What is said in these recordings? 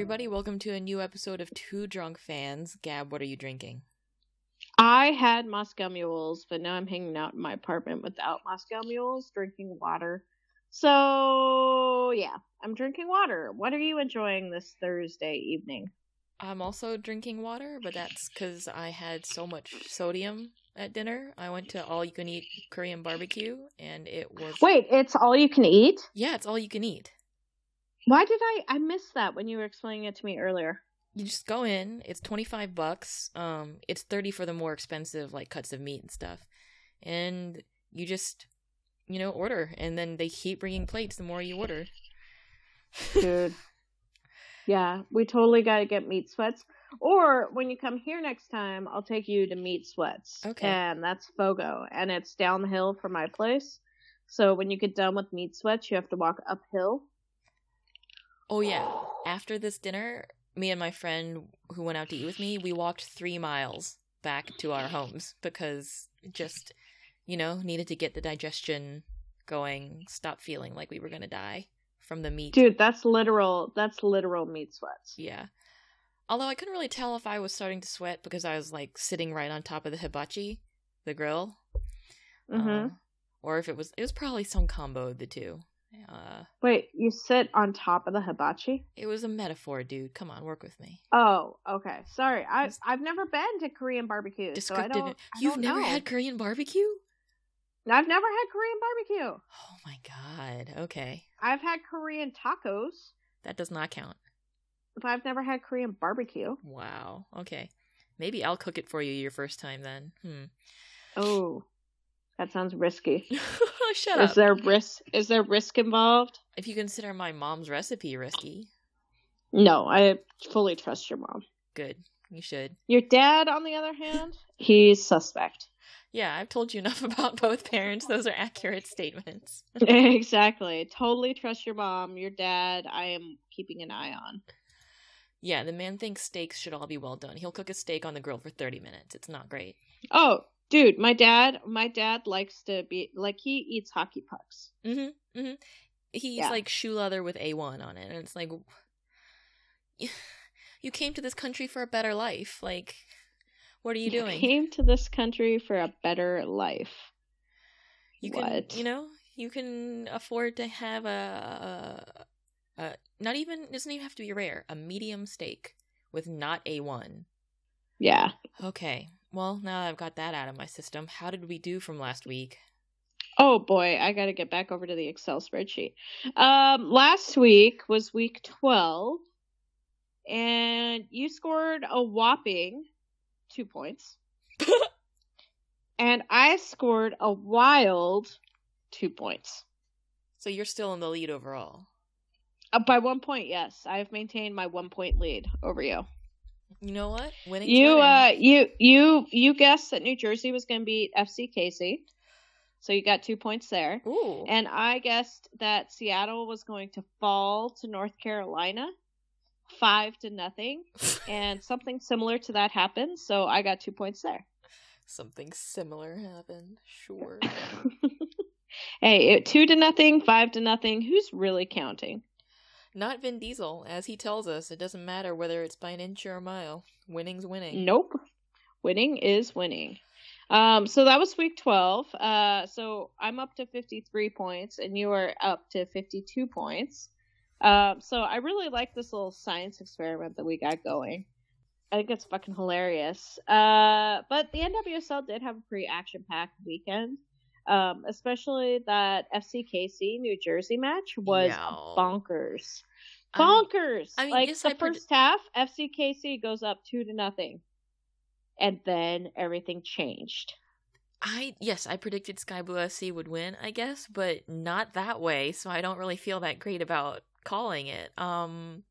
everybody. Welcome to a new episode of Two Drunk Fans. Gab, what are you drinking? I had Moscow mules, but now I'm hanging out in my apartment without Moscow mules, drinking water. So, yeah, I'm drinking water. What are you enjoying this Thursday evening? I'm also drinking water, but that's because I had so much sodium at dinner. I went to all you can eat Korean barbecue, and it was. Wait, it's all you can eat? Yeah, it's all you can eat. Why did I I missed that when you were explaining it to me earlier? You just go in. It's twenty five bucks. Um, it's thirty for the more expensive like cuts of meat and stuff, and you just you know order, and then they keep bringing plates the more you order. Dude. yeah, we totally got to get meat sweats. Or when you come here next time, I'll take you to Meat Sweats. Okay. And that's Fogo, and it's down the hill from my place. So when you get done with Meat Sweats, you have to walk uphill. Oh yeah. After this dinner, me and my friend who went out to eat with me, we walked three miles back to our homes because just, you know, needed to get the digestion going, stop feeling like we were gonna die from the meat. Dude, that's literal. That's literal meat sweats. Yeah. Although I couldn't really tell if I was starting to sweat because I was like sitting right on top of the hibachi, the grill, Mm-hmm. uh, or if it was it was probably some combo of the two. Uh, Wait, you sit on top of the hibachi? it was a metaphor, dude. Come on, work with me. Oh, okay. Sorry, I I've never been to Korean barbecue, so I don't. I You've don't never know. had Korean barbecue? I've never had Korean barbecue. Oh my god. Okay. I've had Korean tacos, That does not count. but I've never had Korean barbecue. Wow. Okay. Maybe I'll cook it for you your first time then. Hmm. Oh, that sounds risky. Shut Is up. there risk? Is there risk involved? If you consider my mom's recipe risky, No, I fully trust your mom. good. You should. Your dad, on the other hand, he's suspect. Yeah, I've told you enough about both parents. Those are accurate statements. exactly. Totally trust your mom. Your dad, I am keeping an eye on. Yeah, the man thinks steaks should all be well done. He'll cook a steak on the grill for 30 minutes. It's not great. Oh, dude, my dad, my dad likes to be like he eats hockey pucks. Mm-hmm. Mm-hmm. He's Yeah. like shoe leather with A1 on it. And it's like, you came to this country for a better life. Like, what are you doing? Came to this country for a better life. You can, What? you know, you can afford to have a, a, a not even doesn't even have to be rare, a medium steak with not a one. Yeah. Okay, well now I've got that out of my system. How did we do from last week? Oh boy, I got to get back over to the Excel spreadsheet. Um, last week was week twelve, and you scored a whopping two points, and I scored a wild two points. So you're still in the lead overall. Uh, by one point, yes, I've maintained my one point lead over you. You know what? Winning. You, uh, you, you, you guessed that New Jersey was going to beat FC KC, so you got two points there. Ooh. And I guessed that Seattle was going to fall to North Carolina five to nothing. And something similar to that happened, so I got two points there. Something similar happened. Sure. hey, it, two to nothing, five to nothing. Who's really counting? Not Vin Diesel, as he tells us. It doesn't matter whether it's by an inch or a mile. Winning's winning. Nope. Winning is winning. Um, so that was week 12. Uh, so I'm up to 53 points, and you are up to 52 points. Um, so I really like this little science experiment that we got going. I think it's fucking hilarious. Uh, but the NWSL did have a pretty action packed weekend. Um, especially that FCKC New Jersey match was Yeah. bonkers. Bonkers. I mean, like the I pred- first half, FCKC goes up two to nothing, and then everything changed. I yes, I predicted Sky Blue FC would win, I guess, but not that way, so I don't really feel that great about calling it. Um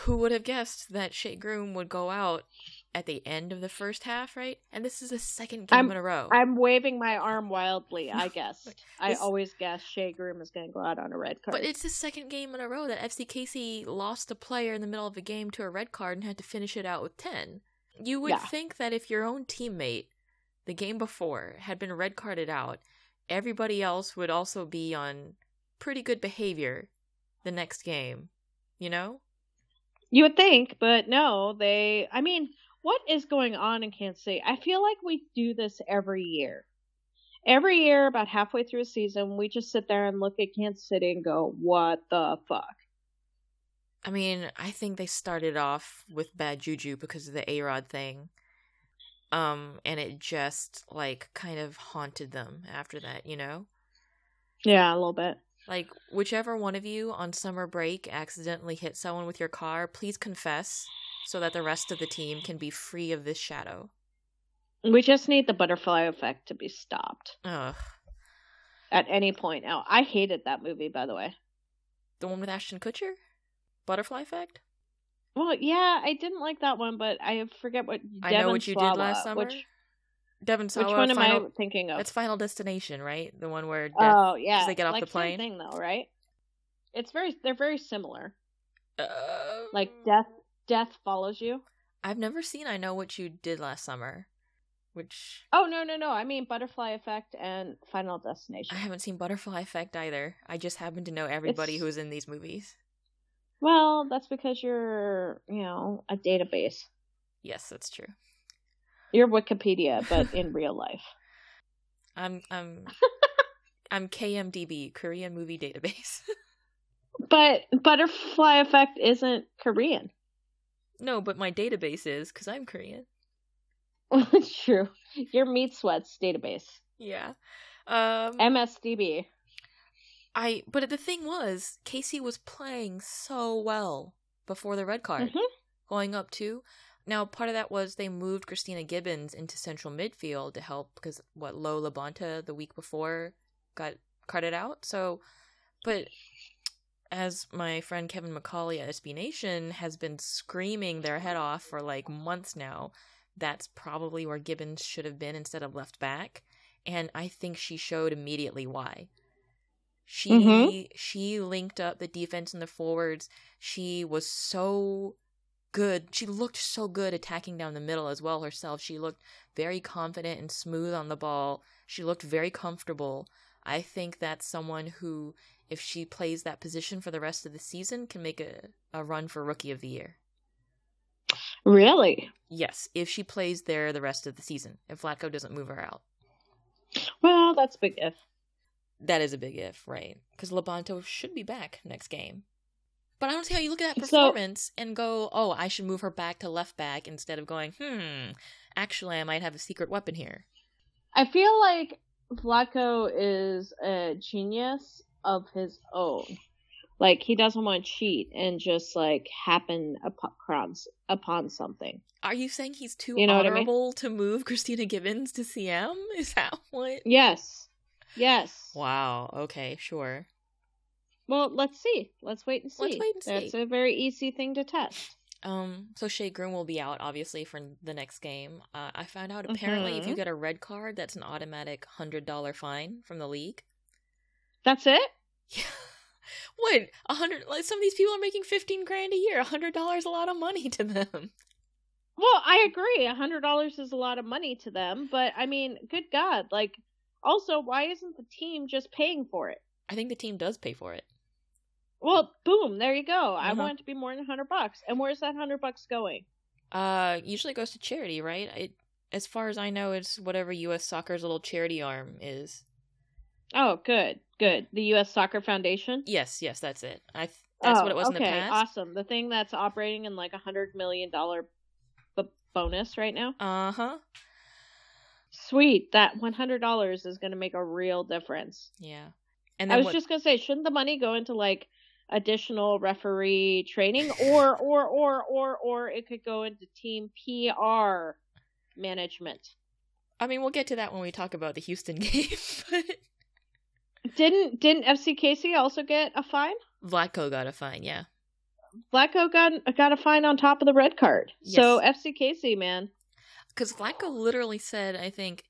who would have guessed that Shea Groom would go out at the end of the first half, right? And this is the second game I'm- in a row. I'm waving my arm wildly. I guess I always guess Shea Groom is going to go out on a red card. but it's the second game in a row that FC KC lost a player in the middle of a game to a red card and had to finish it out with 10. You would Yeah. think that if your own teammate the game before had been red carded out, everybody else would also be on pretty good behavior the next game, you know? You would think, but no, they. I mean, what is going on in Kansas City? I feel like we do this every year. Every year, about halfway through a season, we just sit there and look at Kansas City and go, "What the fuck." I mean, I think they started off with bad juju because of the A Rod thing. Um, and it just like kind of haunted them after that, you know? Yeah, a little bit. Like, whichever one of you on summer break accidentally hit someone with your car, please confess so that the rest of the team can be free of this shadow. We just need the butterfly effect to be stopped Ugh. at any point. Now, I hated that movie, by the way. The one with Ashton Kutcher? Butterfly Effect? Well, yeah, I didn't like that one, but I forget what. I know what you did last summer. Which, Devon which Sawa, one am final, I thinking of? It's Final Destination, right? The one where Death, oh yeah, they get off like, the plane? Same thing though, right? It's very. They're very similar. uh, Like death. Death follows you. I've never seen I Know What You Did Last Summer, which Oh no no no! I mean Butterfly Effect and Final Destination. I haven't seen Butterfly Effect either. I just happen to know everybody It's- who's in these movies. Well, that's because you're, you know, a database. Yes, that's true. You're Wikipedia, but in real life. I'm I'm I'm KMDB, Korean Movie Database. But Butterfly Effect isn't Korean. No, but my database is because I'm Korean. it's true. Your Meat Sweats database. Yeah. Um. MSDB. I but the thing was, KC was playing so well before the red card, Mhm. going up to. Now, part of that was they moved Christina Gibbons into central midfield to help because what Lo Labonta the week before got carted out. So, but as my friend Kevin McCauley at SB Nation has been screaming their head off for like months now, that's probably where Gibbons should have been instead of left back. And I think she showed immediately why. She Mhm. she linked up the defense and the forwards. She was so good. She looked so good attacking down the middle as well herself. She looked very confident and smooth on the ball. She looked very comfortable. I think that's someone who, if she plays that position for the rest of the season, can make a, a run for Rookie of the Year. Really? Yes, if she plays there the rest of the season, if Vlatko doesn't move her out. Well, that's a big if. That is a big if, right? Because LaBonta should be back next game. But I don't see how you look at that So- performance and go, oh, I should move her back to left back instead of going, hmm, actually, I might have a secret weapon here. I feel like Vlatko is a genius of his own. Like he doesn't want to cheat and just like happen upon upon something. Are you saying he's too You know what I mean? honorable to move Christina Gibbons to CM? Is that what? Yes. Yes. Wow. Okay. Sure. Well, let's see. Let's wait and see. Let's wait and see. That's a very easy thing to test. Um. So Shea Groom will be out, obviously, for the next game. Uh, I found out apparently if you Mhm. get a red card, that's an automatic hundred dollar fine from the league. That's it? Yeah. What? A hundred? Like some of these people are making fifteen grand a year. A hundred dollars a lot of money to them. Well, I agree. A hundred dollars is a lot of money to them, but I mean, good God! Like, also, why isn't the team just paying for it? I think the team does pay for it. Well, boom, there you go. I Uh-huh. want it to be more than a hundred bucks. And where's that hundred bucks going? Uh, usually it goes to charity, right? It, as far as I know, it's whatever U.S. Soccer's little charity arm is. Oh, good, good. The U.S. Soccer Foundation. Yes, yes, that's it. I th- that's oh, what it was okay, in the past. awesome. The thing that's operating in like a hundred million dollar b- bonus right now. Uh huh. Sweet. That one hundred dollars is going to make a real difference. Yeah. And I was what, just gonna say, shouldn't the money go into like additional referee training, or or or or or it could go into team PR management? I mean, we'll get to that when we talk about the Houston game. but Didn't didn't FC KC also get a fine? Vlatko got a fine. Yeah. Vlatko got got a fine on top of the red card. So FC KC, man, Because Vlatko literally said, I think,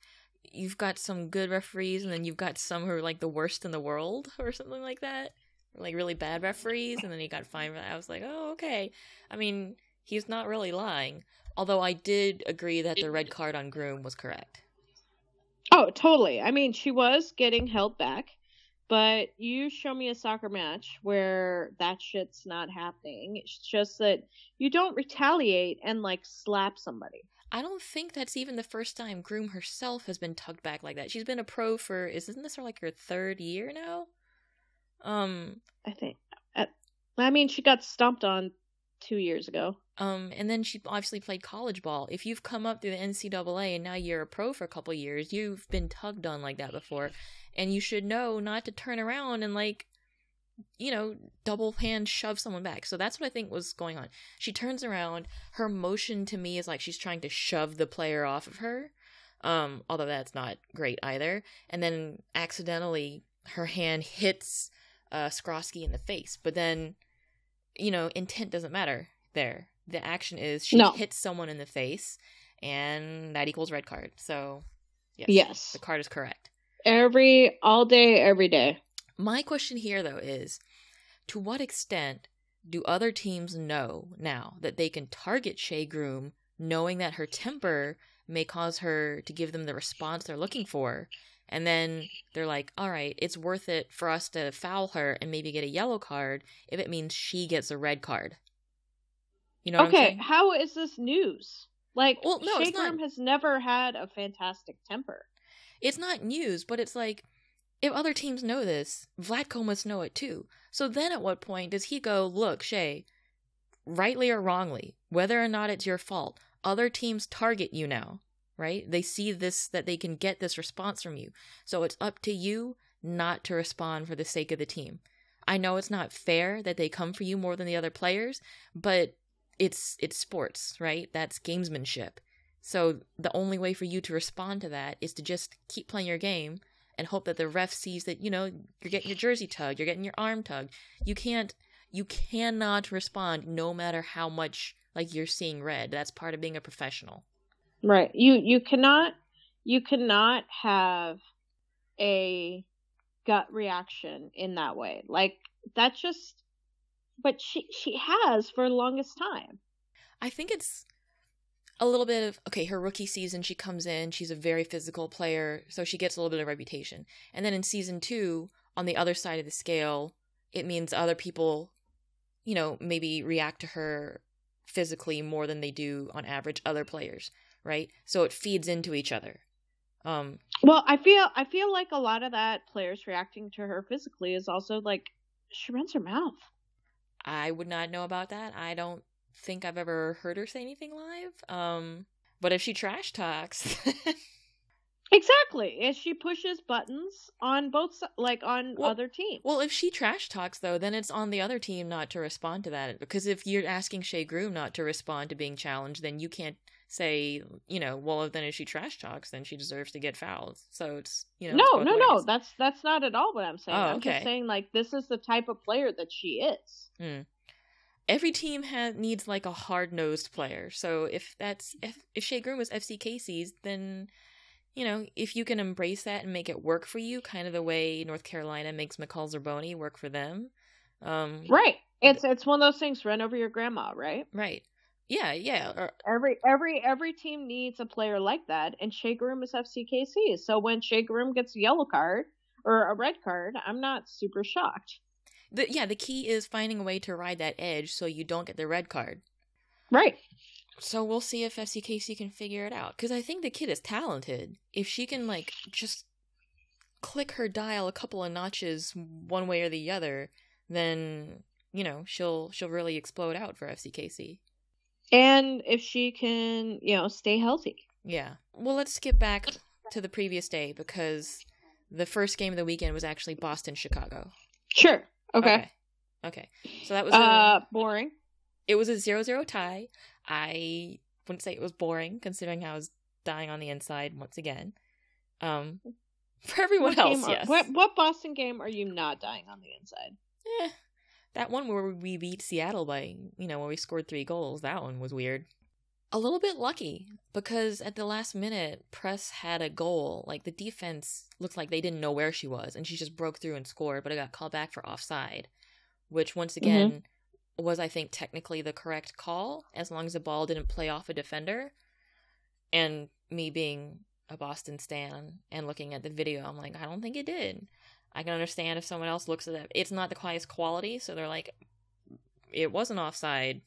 you've got some good referees, and then you've got some who are like the worst in the world, or something like that. Like really bad referees, and then he got fined for that. I was like, oh, okay. I mean, he's not really lying. Although I did agree that the red card on Groom was correct. Oh, totally. I mean, she was getting held back, but you show me a soccer match where that shit's not happening. It's just that you don't retaliate and like slap somebody. I don't think that's even the first time Groom herself has been tugged back like that. She's been a pro for isn't this her like her third year now? Um, I think. I, I mean, she got stomped on two years ago. Um, and then she obviously played college ball. If you've come up through the NCAA and now you're a pro for a couple years, you've been tugged on like that before, and you should know not to turn around and like, you know, double hand shove someone back. So that's what I think was going on. She turns around. Her motion to me is like she's trying to shove the player off of her. Um, although that's not great either. And then accidentally her hand hits uh Skroski in the face. But then, you know, intent doesn't matter there the action is she No. hits someone in the face, and that equals red card. So, yes, Yes. the card is correct. Every all day, every day. My question here, though, is to what extent do other teams know now that they can target Shea Groom, knowing that her temper may cause her to give them the response they're looking for? And then they're like, all right, it's worth it for us to foul her and maybe get a yellow card if it means she gets a red card. You know okay, how is this news? Like, Well, no, not. Has never had a fantastic temper. it's not news, but it's like if other teams know this, Vlatko must know it too. So then at what point does he go, look, Shea, rightly or wrongly, whether or not it's your fault, other teams target you now, right? They see this, that they can get this response from you. So it's up to you not to respond for the sake of the team. I know it's not fair that they come for you more than the other players, but it's it's sports, right? That's gamesmanship. So the only way for you to respond to that is to just keep playing your game and hope that the ref sees that you know you're getting your jersey tugged, you're getting your arm tugged. You can't you cannot respond no matter how much like you're seeing red. That's part of being a professional. Right. You you cannot you cannot have a gut reaction in that way. Like that's just but she she has for the longest time. I think it's a little bit of okay, her rookie season she comes in, she's a very physical player, so she gets a little bit of reputation. And then in season 2, on the other side of the scale, it means other people you know, maybe react to her physically more than they do on average other players, right? So it feeds into each other. Um Well, I feel I feel like a lot of that players reacting to her physically is also like she runs her mouth. I would not know about that. I don't think I've ever heard her say anything live. Um but if she trash talks, Exactly. If she pushes buttons on both like on Well- other teams. Well, if she trash talks though, then it's on the other team not to respond to that. Because if you're asking Shea Groom not to respond to being challenged, then you can't say, you know, well, then if she trash talks, then she deserves to get fouled. So it's you know, it's no, both no, no. That's that's not at all what I'm saying. Oh, I'm okay. just saying like this is the type of player that she is. Every team has needs like a hard nosed player. So if that's if if Shea Groom was FC KC's, then you know if you can embrace that and make it work for you, kind of the way North Carolina makes McCall Zerboni work for them. Um, Right. It's it's one of those things run over your grandma, right? Right. Yeah. Yeah. Every every every team needs a player like that, and Shea Groom is FCKC. So when Shea Groom gets a yellow card or a red card, I'm not super shocked. the yeah the key is finding a way to ride that edge so you don't get the red card Right. so we'll see if fckc can figure it out because i think the kid is talented if she can like just click her dial a couple of notches one way or the other then you know she'll she'll really explode out for fckc And if she can, you know, stay healthy. yeah well let's skip back to the previous day because the first game of the weekend was actually boston chicago Sure. Okay. okay, Okay. so that was a, Uh, boring. it was a zero zero tie. I wouldn't say it was boring, considering I was dying on the inside once again. Um, for everyone What else, are- yes. what what Boston game are you not dying on the inside? Eh, that one where we beat Seattle by, you know, where we scored three goals, that one was weird. A little bit lucky because at the last minute, Press had a goal. Like the defense looked like they didn't know where she was, and she just broke through and scored, but it got called back for offside, which once mm-hmm. again was, I think, technically the correct call as long as the ball didn't play off a defender. And me being a Boston stan and looking at the video, I'm like, I don't think it did. I can understand if someone else looks at it. It's not the highest quality, so they're like, it wasn't offside,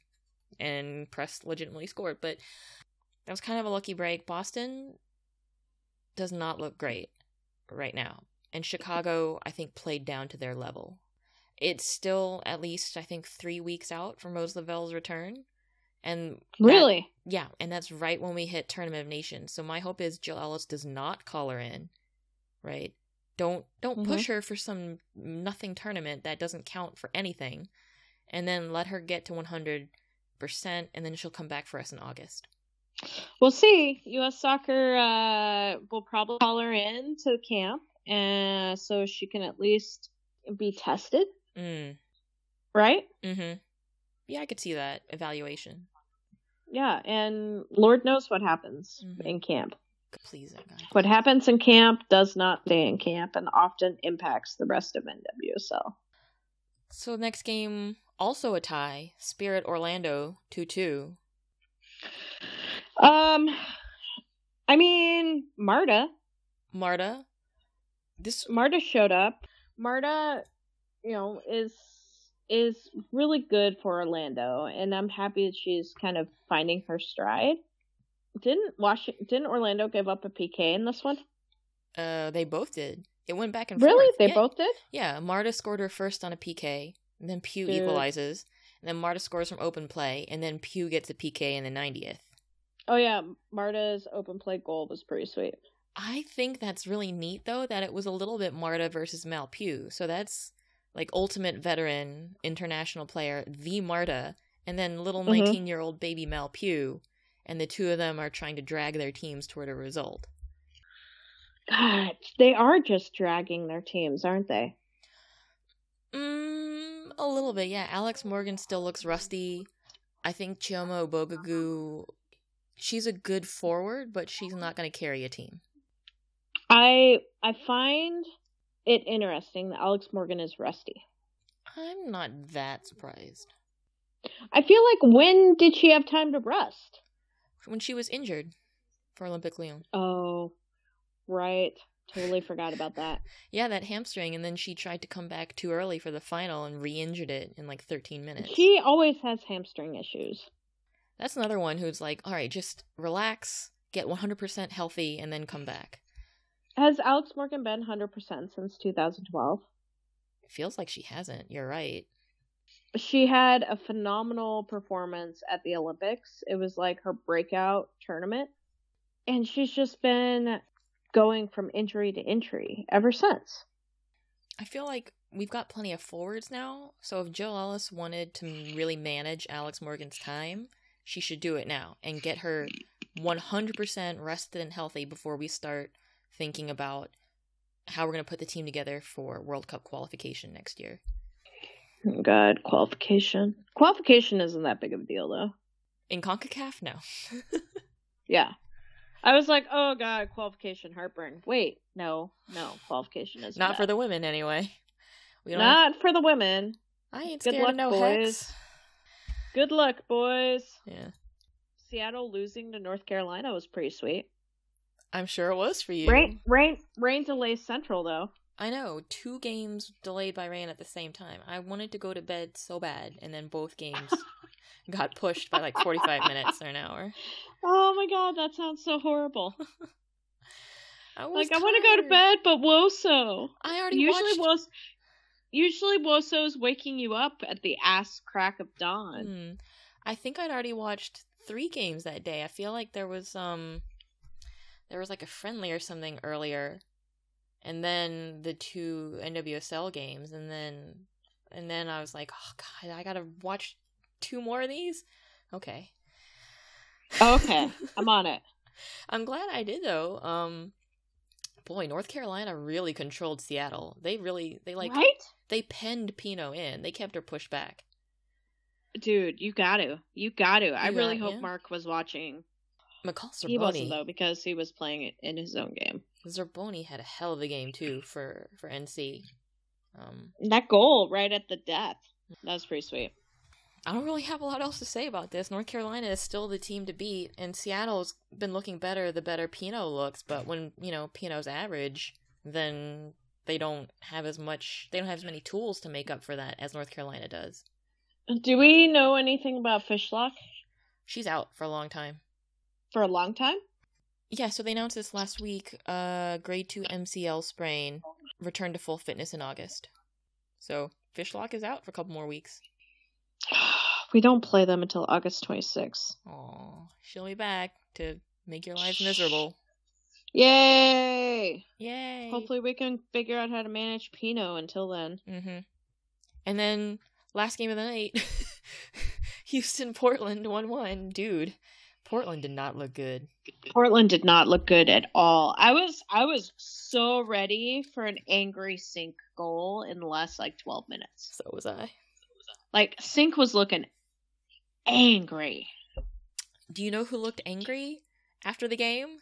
and Press legitimately scored. But that was kind of a lucky break. Boston does not look great right now, and Chicago, I think, played down to their level. It's still at least I think three weeks out from Rose Lavelle's return, and that- Really? yeah, and that's right when we hit Tournament of Nations. So my hope is Jill Ellis does not call her in, right? Don't don't Mhm. push her for some nothing tournament that doesn't count for anything, and then let her get to one hundred percent, and then she'll come back for us in August. We'll see. U.S. Soccer uh, will probably call her in to camp, and so she can at least be tested, Mm. right? Mm-hmm. Yeah, I could see that evaluation. Yeah, and Lord knows what happens Mhm. in camp. Please, that guy. What happens in camp does not stay in camp, and often impacts the rest of NWSL. So next game, also a tie. Spirit Orlando two two. Um, I mean, Marta. Marta. This Marta showed up. Marta, you know, is is really good for Orlando, and I'm happy that she's kind of finding her stride. Didn't Washington? Didn't Orlando give up a PK in this one? uh they both did. It went back and Really? forth. They Yeah. both did. Yeah, Marta scored her first on a PK, and then Pugh Good. equalizes, and then Marta scores from open play, and then Pugh gets a PK in the 90th. Oh yeah, Marta's open play goal was pretty sweet. I think that's really neat, though, that it was a little bit Marta versus Mal Pugh. So that's like ultimate veteran international player, the Marta, and then little Mhm. 19 year old baby Mal Pugh, and the two of them are trying to drag their teams toward a result. God, they are just dragging their teams, aren't they? Mm, a little bit, yeah. Alex Morgan still looks rusty. I think Chioma Ubogagu, she's a good forward, but she's not going to carry a team. I I find it interesting that Alex Morgan is rusty. I'm not that surprised. I feel like when did she have time to rest? When she was injured for Olympique Lyon. Oh, right. Totally forgot about that. Yeah, that hamstring, and then she tried to come back too early for the final and re injured it in like 13 minutes. She always has hamstring issues. That's another one who's like, all right, just relax, get 100% healthy, and then come back. Has Alex Morgan been 100% since 2012? It feels like she hasn't. You're right. She had a phenomenal performance at the Olympics. It was like her breakout tournament. And she's just been going from injury to injury ever since. I feel like we've got plenty of forwards now, so if Jill Ellis wanted to really manage Alex Morgan's time, she should do it now and get her 100% rested and healthy before we start thinking about how we're going to put the team together for World Cup qualification next year. Oh, God, qualification. Qualification isn't that big of a deal, though. In CONCACAF, no. Yeah. I was like, oh, God, qualification, heartburn. Wait, no, no, qualification is Not for the women, anyway. We don't Not for the women. I ain't Good scared luck, of no boys. hex. Good luck, boys. Yeah. Seattle losing to North Carolina was pretty sweet. I'm sure it was for you. Rain, rain, rain delays Central though. I know, two games delayed by rain at the same time. I wanted to go to bed so bad, and then both games got pushed by like 45 minutes or an hour. Oh my god, that sounds so horrible. I was like I want to go to bed, but Woso. I already Usually watched. Wos, usually Woso's waking you up at the ass crack of dawn. Hmm. I think I'd already watched three games that day. I feel like there was um, there was like a friendly or something earlier, and then the two NWSL games, and then and then I was like, oh god, I gotta watch two more of these. Okay. Okay, I'm on it. I'm glad I did though. Um boy, North Carolina really controlled Seattle. They really they like right, they penned Pinoe in. They kept her pushed back. dude? You got to, you got to. I really hope. Mark was watching. McCall He wasn't though because he was playing it in his own game. Zerboni had a hell of a game too for for NC. Um That goal right at the death. That was pretty sweet. I don't really have a lot else to say about this. North Carolina is still the team to beat, and Seattle's been looking better the better Pinoe looks. But when you know Pinoe's average, then they don't have as much they don't have as many tools to make up for that as North Carolina does. Do we know anything about Fishlock She's out for a long time. for a long time? Yeah, so they announced this last week. Uh, grade two MCL sprain, returned to full fitness in August. So Fishlock is out for a couple more weeks. we don't play them until August 26th. Aw, she'll be back to make your life miserable. Yay! Yay! Hopefully, we can figure out how to manage Pinoe until then. Mm-hmm. And then last game of the night, Houston Portland one one. Dude, Portland did not look good. Portland did not look good at all. I was I was so ready for an angry Sinc goal in the last like 12 minutes. So was I. Like Sinc was looking angry. Do you know who looked angry after the game?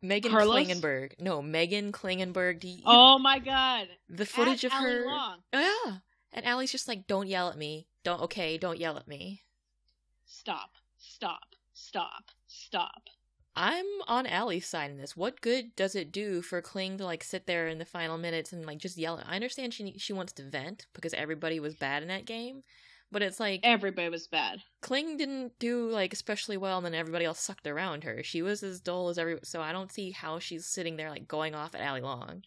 Megan Carlos? Klingenberg. No, Meghan Klingenberg. Do you, Oh my god. the footage At of Ally her. Long. Oh, yeah. And Allie's just like, don't yell at me. Don't, okay, don't yell at me. Stop. Stop. Stop. Stop. I'm on Allie's side in this. What good does it do for Kling to like sit there in the final minutes and like just yell? I understand she she wants to vent because everybody was bad in that game, but it's like Everybody was bad. Kling didn't do like especially well, and then everybody else sucked around her. She was as dull as every. So I don't see how she's sitting there like going off at Allie Long.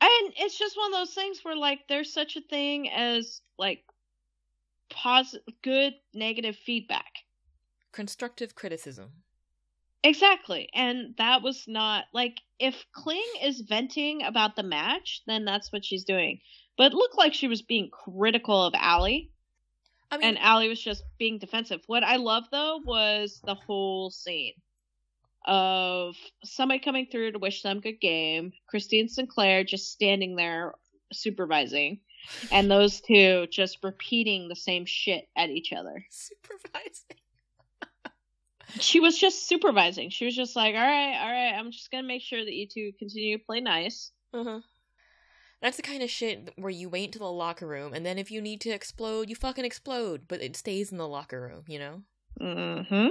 And it's just one of those things where like there's such a thing as like positive good negative feedback. Constructive criticism. Exactly. And that was not like if Kling is venting about the match, then that's what she's doing. But it looked like she was being critical of Allie, I mean, and Allie was just being defensive. What I love though was the whole scene of somebody coming through to wish them good game, Christine Sinclair just standing there supervising, and those two just repeating the same shit at each other. supervising. She was just supervising. She was just like, "All right, all right, I'm just gonna make sure that you two continue to play nice." Uh-huh. That's the kind of shit where you wait until the locker room, and then if you need to explode, you fucking explode, but it stays in the locker room, you know? Mm-hmm.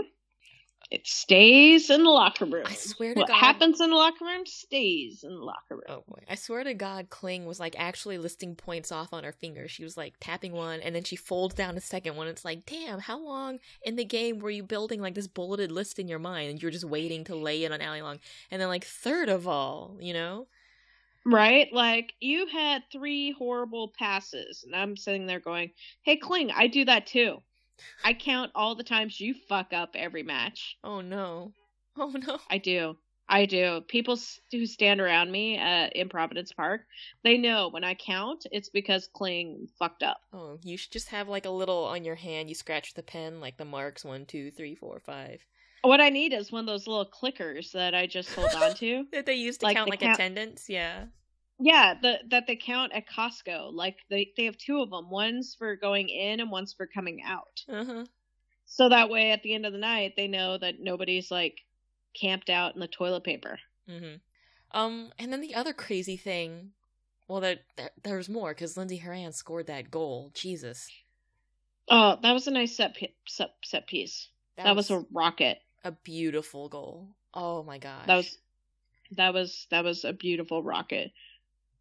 It stays in the locker room. I swear to what God. What happens in the locker room stays in the locker room. Oh boy. I swear to God, Kling was like actually listing points off on her finger. She was like tapping one, and then she folds down a second one. It's like, damn, how long in the game were you building like this bulleted list in your mind, and you're just waiting to lay it on Allie Long? And then, like, third of all, you know? Right? Like you had three horrible passes, and I'm sitting there going, "Hey, Kling, I do that too. I count all the times you fuck up every match. Oh no. Oh no. I do." I do. People who stand around me uh, in Providence Park, they know when I count, it's because Kling fucked up. Oh, you should just have like a little on your hand. You scratch the pen, like the marks one, two, three, four, five. What I need is one of those little clickers that I just hold on to. That they use to Like count like count- attendance. Yeah. Yeah, the, that they count at Costco. Like they they have two of them. One's for going in and one's for coming out. Uh huh. So that way, at the end of the night, they know that nobody's like camped out in the toilet paper. Mm-hmm. Um, and then the other crazy thing, well, that there, there's more because Lindsey Horan scored that goal. Jesus, Oh, that was a nice set set, set piece. That, was, a rocket. a beautiful goal. Oh my gosh, That was that was that was a beautiful rocket.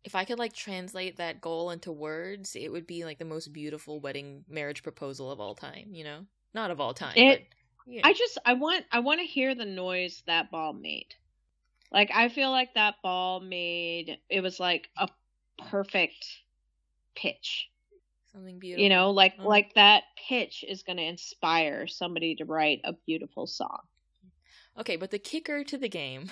If I could like translate that goal into words, it would be like the most beautiful wedding marriage proposal of all time. You know, not of all time. It- but. I just I want I want to hear the noise that ball made. Like I feel like that ball made it was like a perfect pitch. something beautiful. You know, like Mhm. like that pitch is going to inspire somebody to write a beautiful song. Okay, but the kicker to the game.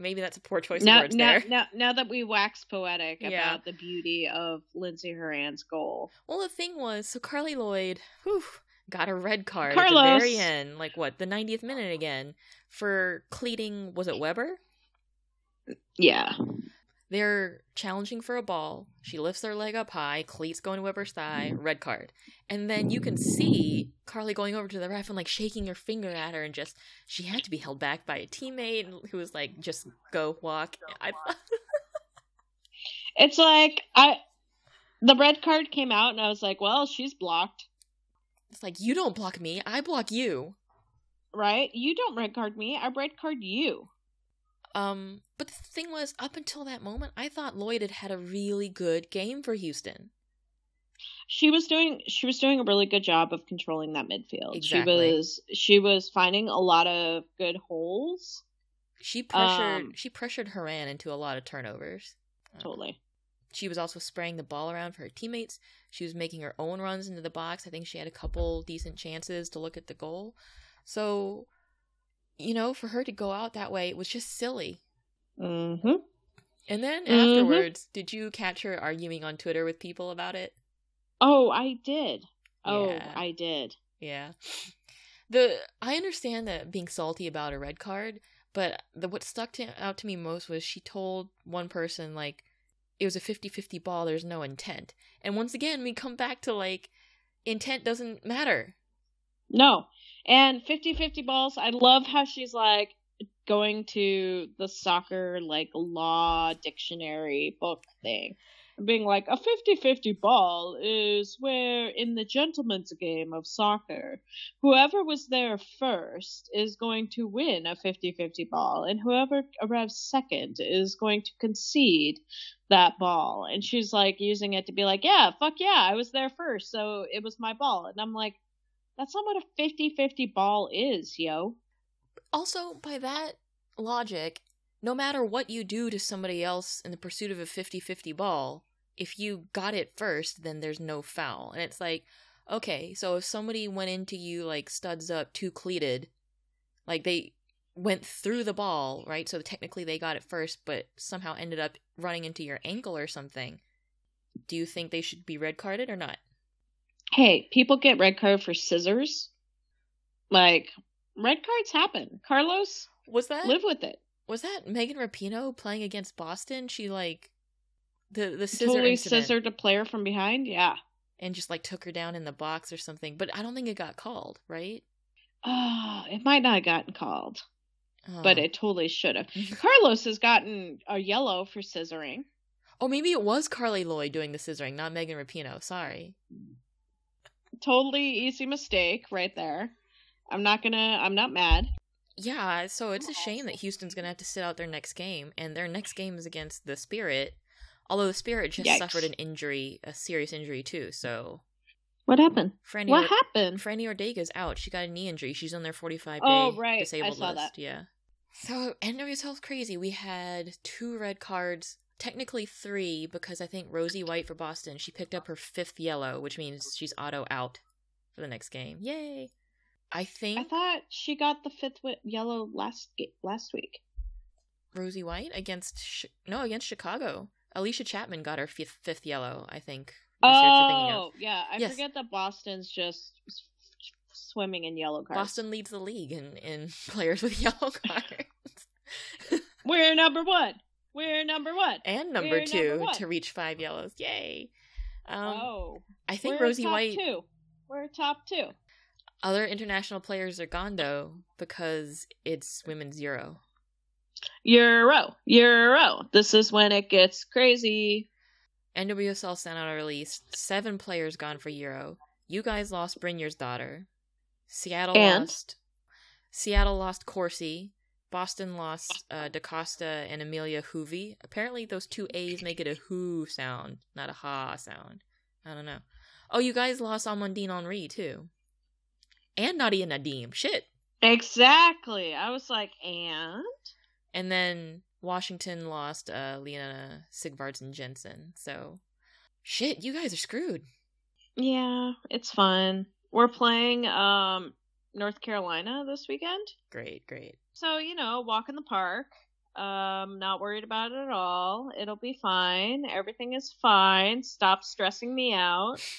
Maybe that's a poor choice Now, of words now, there. now, now that we wax poetic Yeah. about the beauty of Lindsey Horan's goal, Well, the thing was, so Carli Lloyd, whew, got a red card at the very end, like what, the 90th minute again, for cleating, was it Weber? yeah, They're challenging for a ball. She lifts her leg up high, cleats going to Weber's thigh, red card. And then you can see Carli going over to the ref and like shaking her finger at her and just, she had to be held back by a teammate who was like, just go walk. I, it's like I the red card came out and I was like, well, she's blocked, it's like, you don't block me, I block you. right? You don't red card me, I red card you. Um, but the thing was, up until that moment, I thought Lloyd had had a really good game for Houston. She was doing she was doing a really good job of controlling that midfield. Exactly. She was she was finding a lot of good holes. She pressured Um, she pressured Horan into a lot of turnovers. Totally. She was also spraying the ball around for her teammates. She was making her own runs into the box. I think she had a couple decent chances to look at the goal. So, you know, for her to go out that way, it was just silly. Mm-hmm. And then Mhm. afterwards, did you catch her arguing on Twitter with people about it? Oh, I did. Oh, Yeah. I did. Yeah. The I understand that being salty about a red card, but the what stuck to, out to me most was she told one person like it was a 50-50 ball, there's no intent. And once again, we come back to like intent doesn't matter. No. And 50-50 balls, I love how she's like going to the soccer like law dictionary book thing. Being like, a 50-50 ball is where in the gentleman's game of soccer, whoever was there first is going to win a 50-50 ball, and whoever arrives second is going to concede that ball. And she's like using it to be like, yeah, fuck yeah, I was there first, so it was my ball. And I'm like, that's not what a 50 50 ball is, yo. Also, by that logic, no matter what you do to somebody else in the pursuit of a 50-50 ball, if you got it first, then there's no foul. And it's like, okay, so if somebody went into you like studs up, two cleated, like they went through the ball, right? So technically they got it first, but somehow ended up running into your ankle or something. Do you think they should be red carded or not? Hey, people get red card for scissors. Like, red cards happen. Carlos, Was that live with it. was that Megan Rapinoe playing against Boston? She like the the scissor totally incident scissored a player from behind. Yeah. and just like took her down in the box or something. But I don't think it got called, right? Oh, it might not have gotten called, but Oh. it totally should have. Carlos has gotten a yellow for scissoring. Oh, maybe it was Carli Lloyd doing the scissoring, not Megan Rapinoe. Sorry. Totally easy mistake right there. I'm not gonna, I'm not mad. Yeah, so it's a shame that Houston's gonna have to sit out their next game, and their next game is against the Spirit. Although the Spirit just Yikes. suffered an injury, a serious injury too. So What happened? Franny, What Or- happened? Franny Ordega's out. She got a knee injury. She's on their 45 day Oh, right. I disabled saw list. that. Yeah. So NWSL's crazy. We had two red cards, technically three, because I think Rosie White for Boston, she picked up her fifth yellow, which means she's auto out for the next game. Yay! I think I thought she got the fifth yellow last last week. Rosie White against no against Chicago. Allysha Chapman got her fifth, fifth yellow. I think. That's what you're thinking of. Oh, yeah. I Yes. forget that Boston's just swimming in yellow cards. Boston leads the league in, in players with yellow cards. We're number one. We're number one. and number We're two number to reach five yellows. Yay! Um, oh, I think we're Rosie top White. Two. We're top two. Other international players are gone though because it's women's Euro. Euro, Euro. This is when it gets crazy. NWSL sent out a release. Seven players gone for Euro. You guys lost Brynjar's daughter. Seattle And? lost. Seattle lost Corsie. Boston lost uh, DaCosta and Amelia Hoovy. Apparently, those two A's make it a who sound, not a ha sound. I don't know. Oh, you guys lost Amandine Henry too, and Nadia Nadim. Shit. Exactly. I was like, and And then Washington lost uh, Leona Sigvardsen Jensen. So, shit, you guys are screwed. yeah, it's fun. We're playing um North Carolina this weekend. Great, great. So, you know, walk in the park. Um, not worried about it at all. It'll be fine. Everything is fine. Stop stressing me out.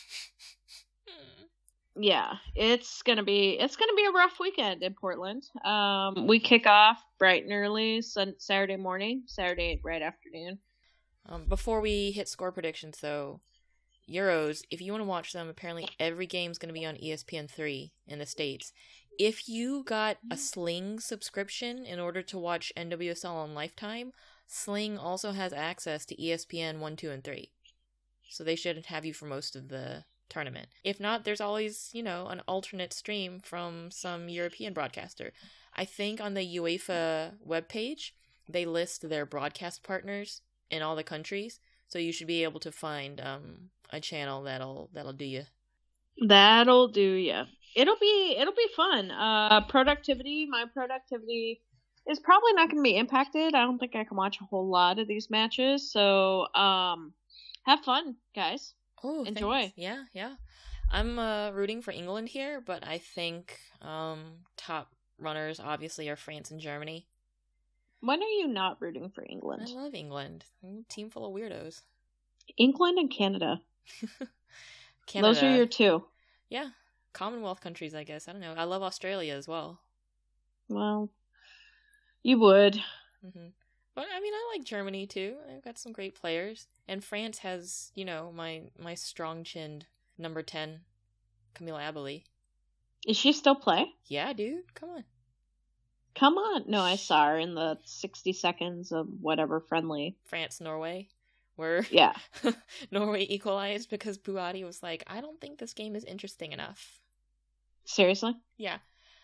Yeah, it's gonna be it's gonna be a rough weekend in Portland. Um, we kick off bright and early sun- Saturday morning, Saturday right afternoon. Um, before we hit score predictions, though, Euros, if you want to watch them, apparently every game's going to be on E ESPN3 in the States. If you got a Sling subscription in order to watch NWSL on Lifetime, Sling also has access to ESPN 1, 2, and 3. So they should have you for most of the tournament. If not, there's always, you know, an alternate stream from some European broadcaster. I think on the UEFA webpage, they list their broadcast partners in all the countries, so you should be able to find um a channel that'll that'll do you. That'll do ya. It'll be it'll be fun. Uh, productivity. My productivity is probably not going to be impacted. I don't think I can watch a whole lot of these matches. So, um, have fun, guys. Oh, Enjoy. thanks. Yeah, yeah. I'm uh, rooting for England here, but I think um, top runners obviously are France and Germany. When are you not rooting for England? I love England. I'm a team full of weirdos. England and Canada. Canada. Those are your two. yeah Commonwealth countries, I guess. I don't know. I love Australia as well. Well, you would. hmm But I mean, I like Germany too. I've got some great players, and France has, you know, my my strong chinned number ten, Camille Abily. Is she still play? Yeah, dude, come on. Come on. No, I saw her in the 60 seconds of whatever friendly. France, Norway, where Yeah. Norway equalized because Bouhaddi was like, I don't think this game is interesting enough. Seriously? Yeah.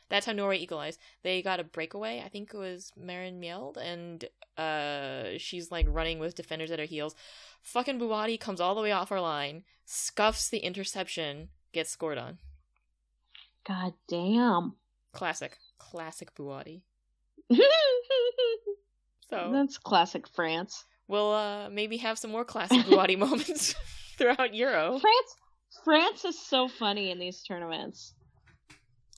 That's how Norway equalized. They got a breakaway. I think it was Maren Mjelde, and uh, she's like running with defenders at her heels. Fucking Bouhaddi comes all the way off our line, scuffs the interception, gets scored on. God damn. Classic, classic Bouhaddi. So That's classic France. we'll uh, maybe have some more classic Bouhaddi moments throughout Euro. France France is so funny in these tournaments.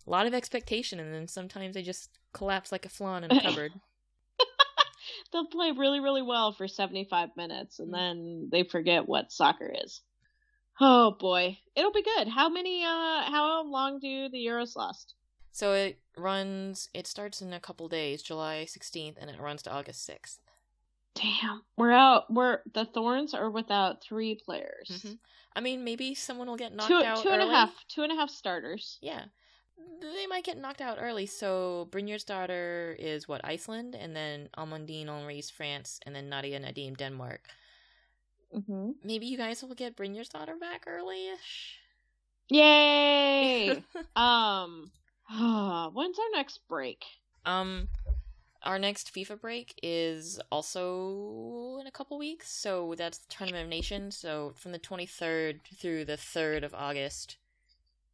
A lot of expectation, and then sometimes they just collapse like a flan in a cupboard. They'll play really, really well for 75 minutes and Mm. then they forget what soccer is. Oh boy. It'll be good. How many uh how long do the Euros last? So it runs. It starts in a couple days, July sixteenth, and it runs to August sixth. Damn. We're out we're the Thorns are without three players. Mhm. I mean, maybe someone will get knocked Two out two and a early. half two and a half starters. Yeah, they might get knocked out early. So Brynjarsdottir is what Iceland, and then Amandine Henry's France, and then Nadia Nadim Denmark. Mm-hmm. Maybe you guys will get Brynjarsdottir back early-ish. Yay! um when's our next break? um, our next FIFA break is also in a couple weeks. So that's the Tournament of Nations. So from the 23rd through the 3rd of August,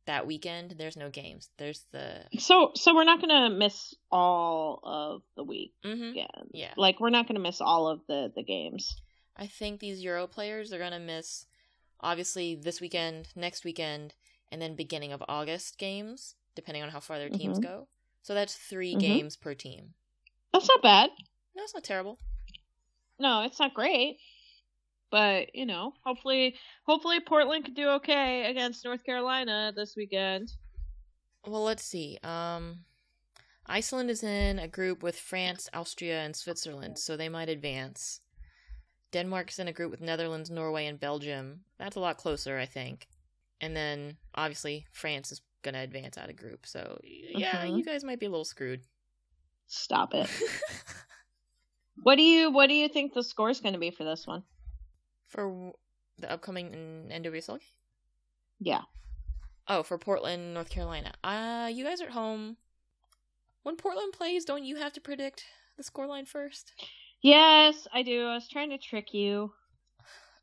that weekend, there's no games. There's the. So so we're not gonna miss all of the week hmm again. Yeah. Like we're not gonna miss all of the the games. I think these Euro players are going to miss, obviously, this weekend, next weekend, and then beginning of August games, depending on how far their teams Mhm. go. So that's 3 Mhm. games per team. That's not bad. No, it's not terrible. No, it's not great. But, you know, hopefully hopefully Portland could do okay against North Carolina this weekend. Well, let's see. Um, Iceland is in a group with France, Austria, and Switzerland, so they might advance. Denmark's in a group with Netherlands, Norway, and Belgium. That's a lot closer, I think. And then, obviously, France is going to advance out of group. So, yeah, Mhm. you guys might be a little screwed. Stop it. What do you what do you think the score's going to be for this one? For the upcoming NWSL game? Yeah. Oh, for Portland, North Carolina. Uh, you guys are at home. When Portland plays, don't you have to predict the scoreline first? Yes, I do. I was trying to trick you.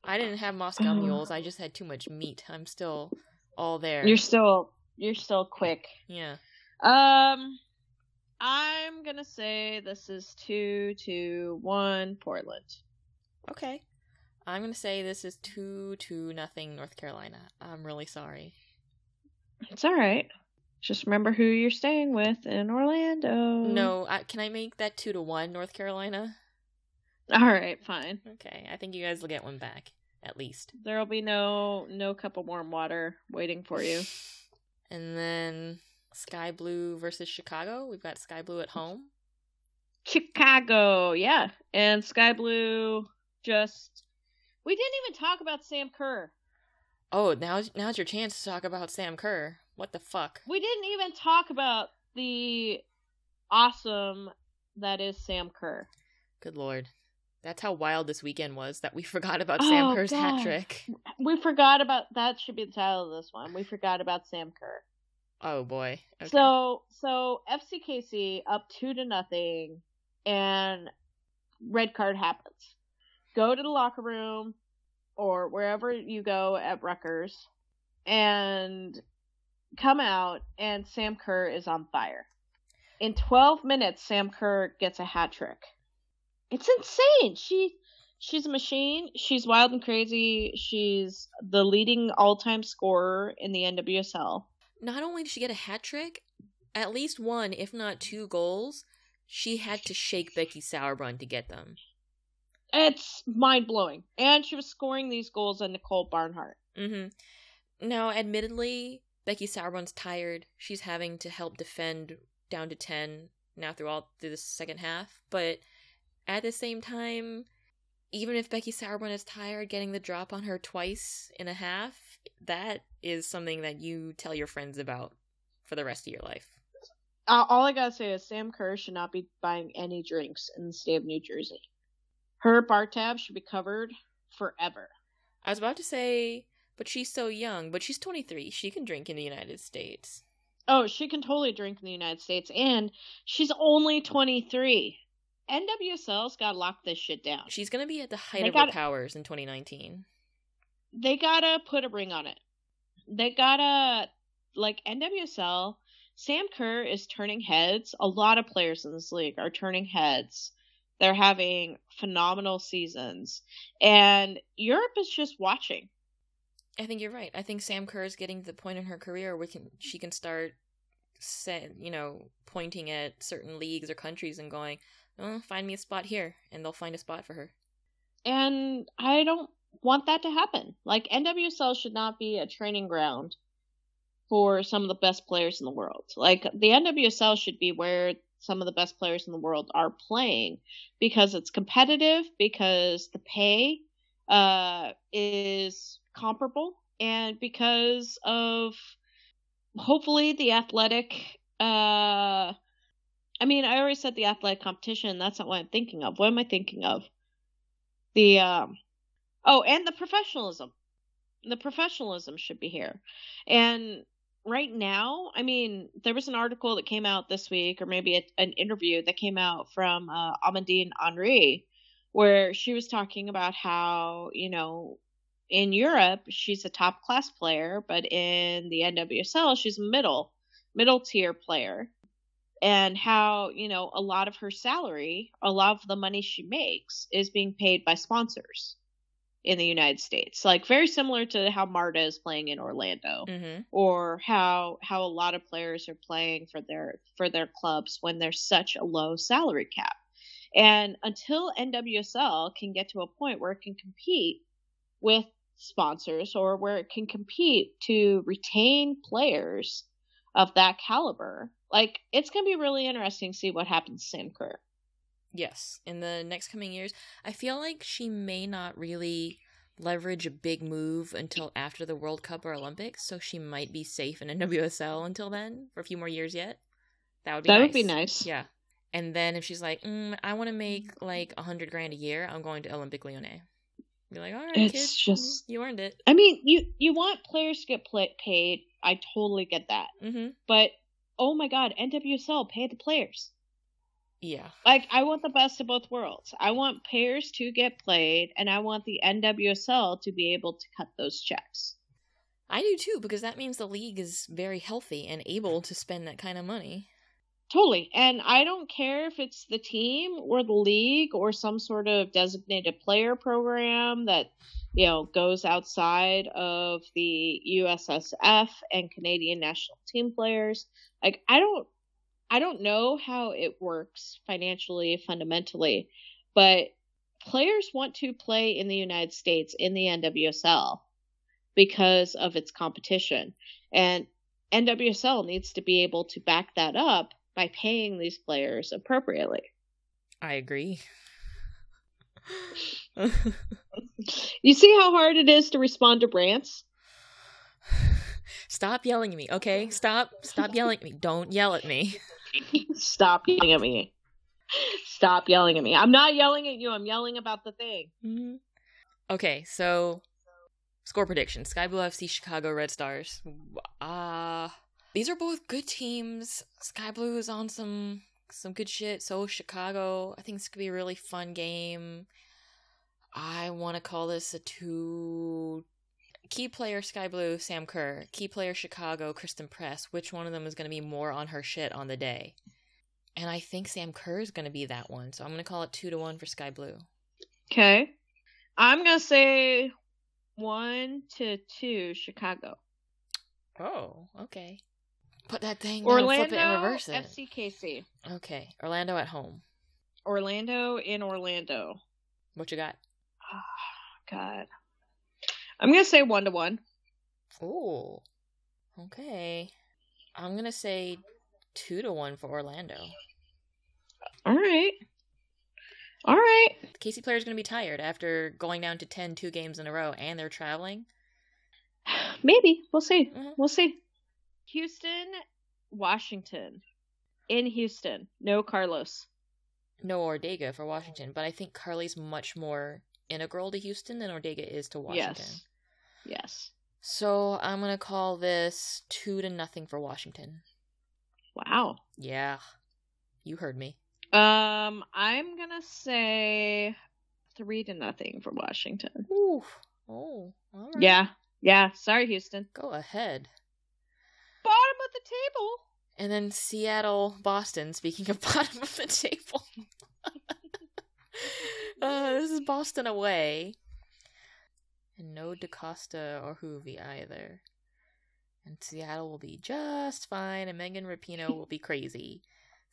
I didn't have Moscow mules. I just had too much meat. I'm still all there. You're still you're still quick. yeah. Um I'm going to say this is 2 to 1 Portland. Okay. I'm gonna say this is two to nothing North Carolina. I'm really sorry. It's all right. Just remember who you're staying with in Orlando. No, I, can I make that two to one North Carolina? All right, fine. Okay, I think you guys will get one back at least. There'll be no no cup of warm water waiting for you. And then Sky Blue versus Chicago. We've got Sky Blue at home. Chicago, yeah. And Sky Blue just We didn't even talk about Sam Kerr. Oh, now now's your chance to talk about Sam Kerr. What the fuck? We didn't even talk about the awesome that is Sam Kerr. Good lord. That's how wild this weekend was that we forgot about oh, Sam Oh, Kerr's God. hat trick. We forgot about that should be the title of this one. We forgot about Sam Kerr. Oh boy. Okay. So so FCKC up two to nothing, and red card happens. Go to the locker room or wherever you go at Rutgers and come out and Sam Kerr is on fire. In 12 minutes Sam Kerr gets a hat trick. It's insane. She she's a machine. She's wild and crazy. She's the leading all-time scorer in the NWSL. Not only did she get a hat trick, at least one, if not two goals, she had to shake Becky Sauerbrunn to get them. It's mind blowing. And she was scoring these goals on Nicole Barnhart. Mm-hmm. Now, admittedly, Becky Sauerbrunn's tired. She's having to help defend down to 10 now through all through the second half. But at the same time, even if Becky Sauerbrunn is tired, getting the drop on her twice in a half, that is something that you tell your friends about for the rest of your life. Uh, all I gotta say is Sam Kerr should not be buying any drinks in the state of New Jersey. Her bar tab should be covered forever. I was about to say, but she's so young, but she's 23. She can drink in the United States. Oh, she can totally drink in the United States, and she's only 23. NWSL's got to lock this shit down. She's going to be at the height they of gotta, her powers in 2019. They gotta put a ring on it. They gotta, like, NWSL, Sam Kerr is turning heads. A lot of players in this league are turning heads they're having phenomenal seasons. And Europe is just watching. I think you're right. I think Sam Kerr is getting to the point in her career where can, she can start, set, you know, pointing at certain leagues or countries and going, oh, find me a spot here. And they'll find a spot for her. And I don't want that to happen. Like, NWSL should not be a training ground for some of the best players in the world. Like, the NWSL should be where some of the best players in the world are playing because it's competitive, because the pay uh, is comparable, and because of hopefully the athletic. Uh, I mean, I already said the athletic competition. That's not what I'm thinking of. What am I thinking of? The um, oh, and the professionalism. The professionalism should be here, and right now, I mean, there was an article that came out this week, or maybe a, an interview that came out from uh, Amandine Henry, where she was talking about how, you know, in Europe, she's a top class player, but in the NWSL, she's a middle, middle tier player. And how, you know, a lot of her salary, a lot of the money she makes is being paid by sponsors in the United States. Like very similar to how Marta is playing in Orlando mm-hmm. or how how a lot of players are playing for their for their clubs when there's such a low salary cap. And until NWSL can get to a point where it can compete with sponsors or where it can compete to retain players of that caliber, like it's going to be really interesting to see what happens to Sam Kerr. Yes, in the next coming years. I feel like she may not really leverage a big move until after the World Cup or Olympics, so she might be safe in NWSL until then for a few more years yet. That would be that nice. would be nice. Yeah, and then if she's like, mm, I want to make like a hundred grand a year, I'm going to Olympique Lyonnais. Be like, all right, it's kid, just you earned it. I mean, you you want players to get play- paid. I totally get that. Mm-hmm. But oh my god, NWSL pay the players. Yeah. Like I want the best of both worlds. I want pairs to get played and I want the NWSL to be able to cut those checks. I do too because that means the league is very healthy and able to spend that kind of money. Totally. And I don't care if it's the team or the league or some sort of designated player program that, you know, goes outside of the USSF and Canadian national team players. Like I don't I don't know how it works financially, fundamentally, but players want to play in the United States in the NWSL because of its competition. And NWSL needs to be able to back that up by paying these players appropriately. I agree. you see how hard it is to respond to rants? Stop yelling at me, okay? Stop stop yelling at me. Don't yell at me. Stop yelling at me. Stop yelling at me. I'm not yelling at you. I'm yelling about the thing. Mm-hmm. Okay, so score prediction: Sky Blue FC, Chicago Red Stars. Ah, uh, these are both good teams. Sky Blue is on some some good shit. So Chicago. I think this gonna be a really fun game. I want to call this a two. Key player Sky Blue, Sam Kerr. Key player Chicago, Christen Press. Which one of them is going to be more on her shit on the day? And I think Sam Kerr is going to be that one. So I'm going to call it two to one for Sky Blue. Okay. I'm gonna say one to two Chicago. Oh, okay. Put that thing down, Orlando, flip it, and reverse it. FCKC. Okay, Orlando at home. Orlando in Orlando. What you got? Oh, God. I'm gonna say one to one. Oh, okay. I'm gonna say two to one for Orlando. All right. All right. The KC player's gonna be tired after going down to 10 two games in a row, and they're traveling. Maybe. We'll see. Mhm. We'll see. Houston, Washington. In Houston. No Carlos. No Ordega for Washington, but I think Carli's much more integral to Houston than Ordega is to Washington. Yes. Yes. So I'm gonna call this two to nothing for Washington. Wow. Yeah, you heard me. Um, I'm gonna say three to nothing for Washington. Ooh. Oh, all right. Yeah. Yeah. Sorry, Houston. Go ahead. Bottom of the table. And then Seattle, Boston. Speaking of bottom of the table, uh, this is Boston away, and no DaCosta or Hoovy either. And Seattle will be just fine, and Megan Rapinoe will be crazy.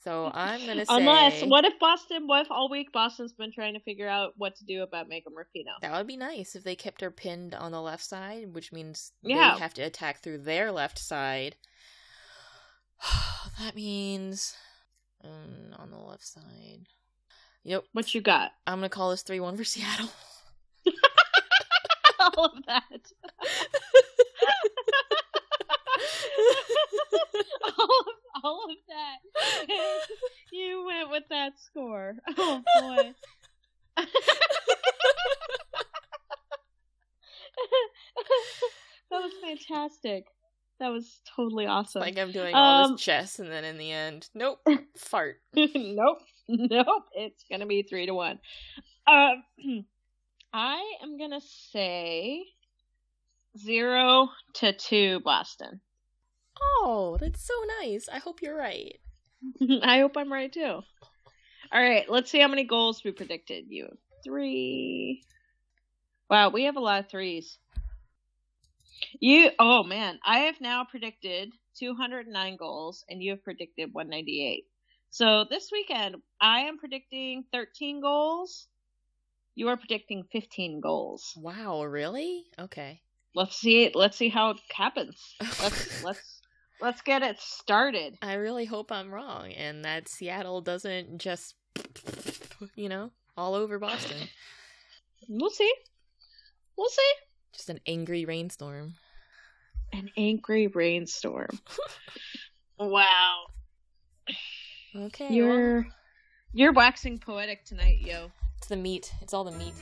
So I'm gonna say, Unless, what if Boston? What if all week Boston's been trying to figure out what to do about Megan Rapinoe? that would be nice if they kept her pinned on the left side, which means Yeah. they have to attack through their left side. that means um, on the left side. Yep, What you got? I'm gonna call this three one for Seattle. all of that. all, of, all of that. you went with that score. Oh boy. that was fantastic. That was totally awesome. like I'm doing all Um, this chess, and then in the end, nope, fart. nope. Nope. It's gonna be three to one. Um, I am gonna say zero to two Boston. Oh, that's so nice. I hope you're right. I hope I'm right too. All right, let's see how many goals we predicted. You have three. Wow, we have a lot of threes. You, oh man, I have now predicted 209 goals, and you have predicted 198. So this weekend, I am predicting 13 goals. You are predicting 15 goals. Wow, really? Okay. Let's see. Let's see how it happens. Let's let's let's get it started. I really hope I'm wrong, and that Seattle doesn't just, you know, all over Boston. We'll see. We'll see. Just an angry rainstorm. An angry rainstorm. wow. Okay. You're you're waxing poetic tonight, yo. It's the meat. It's all the meat.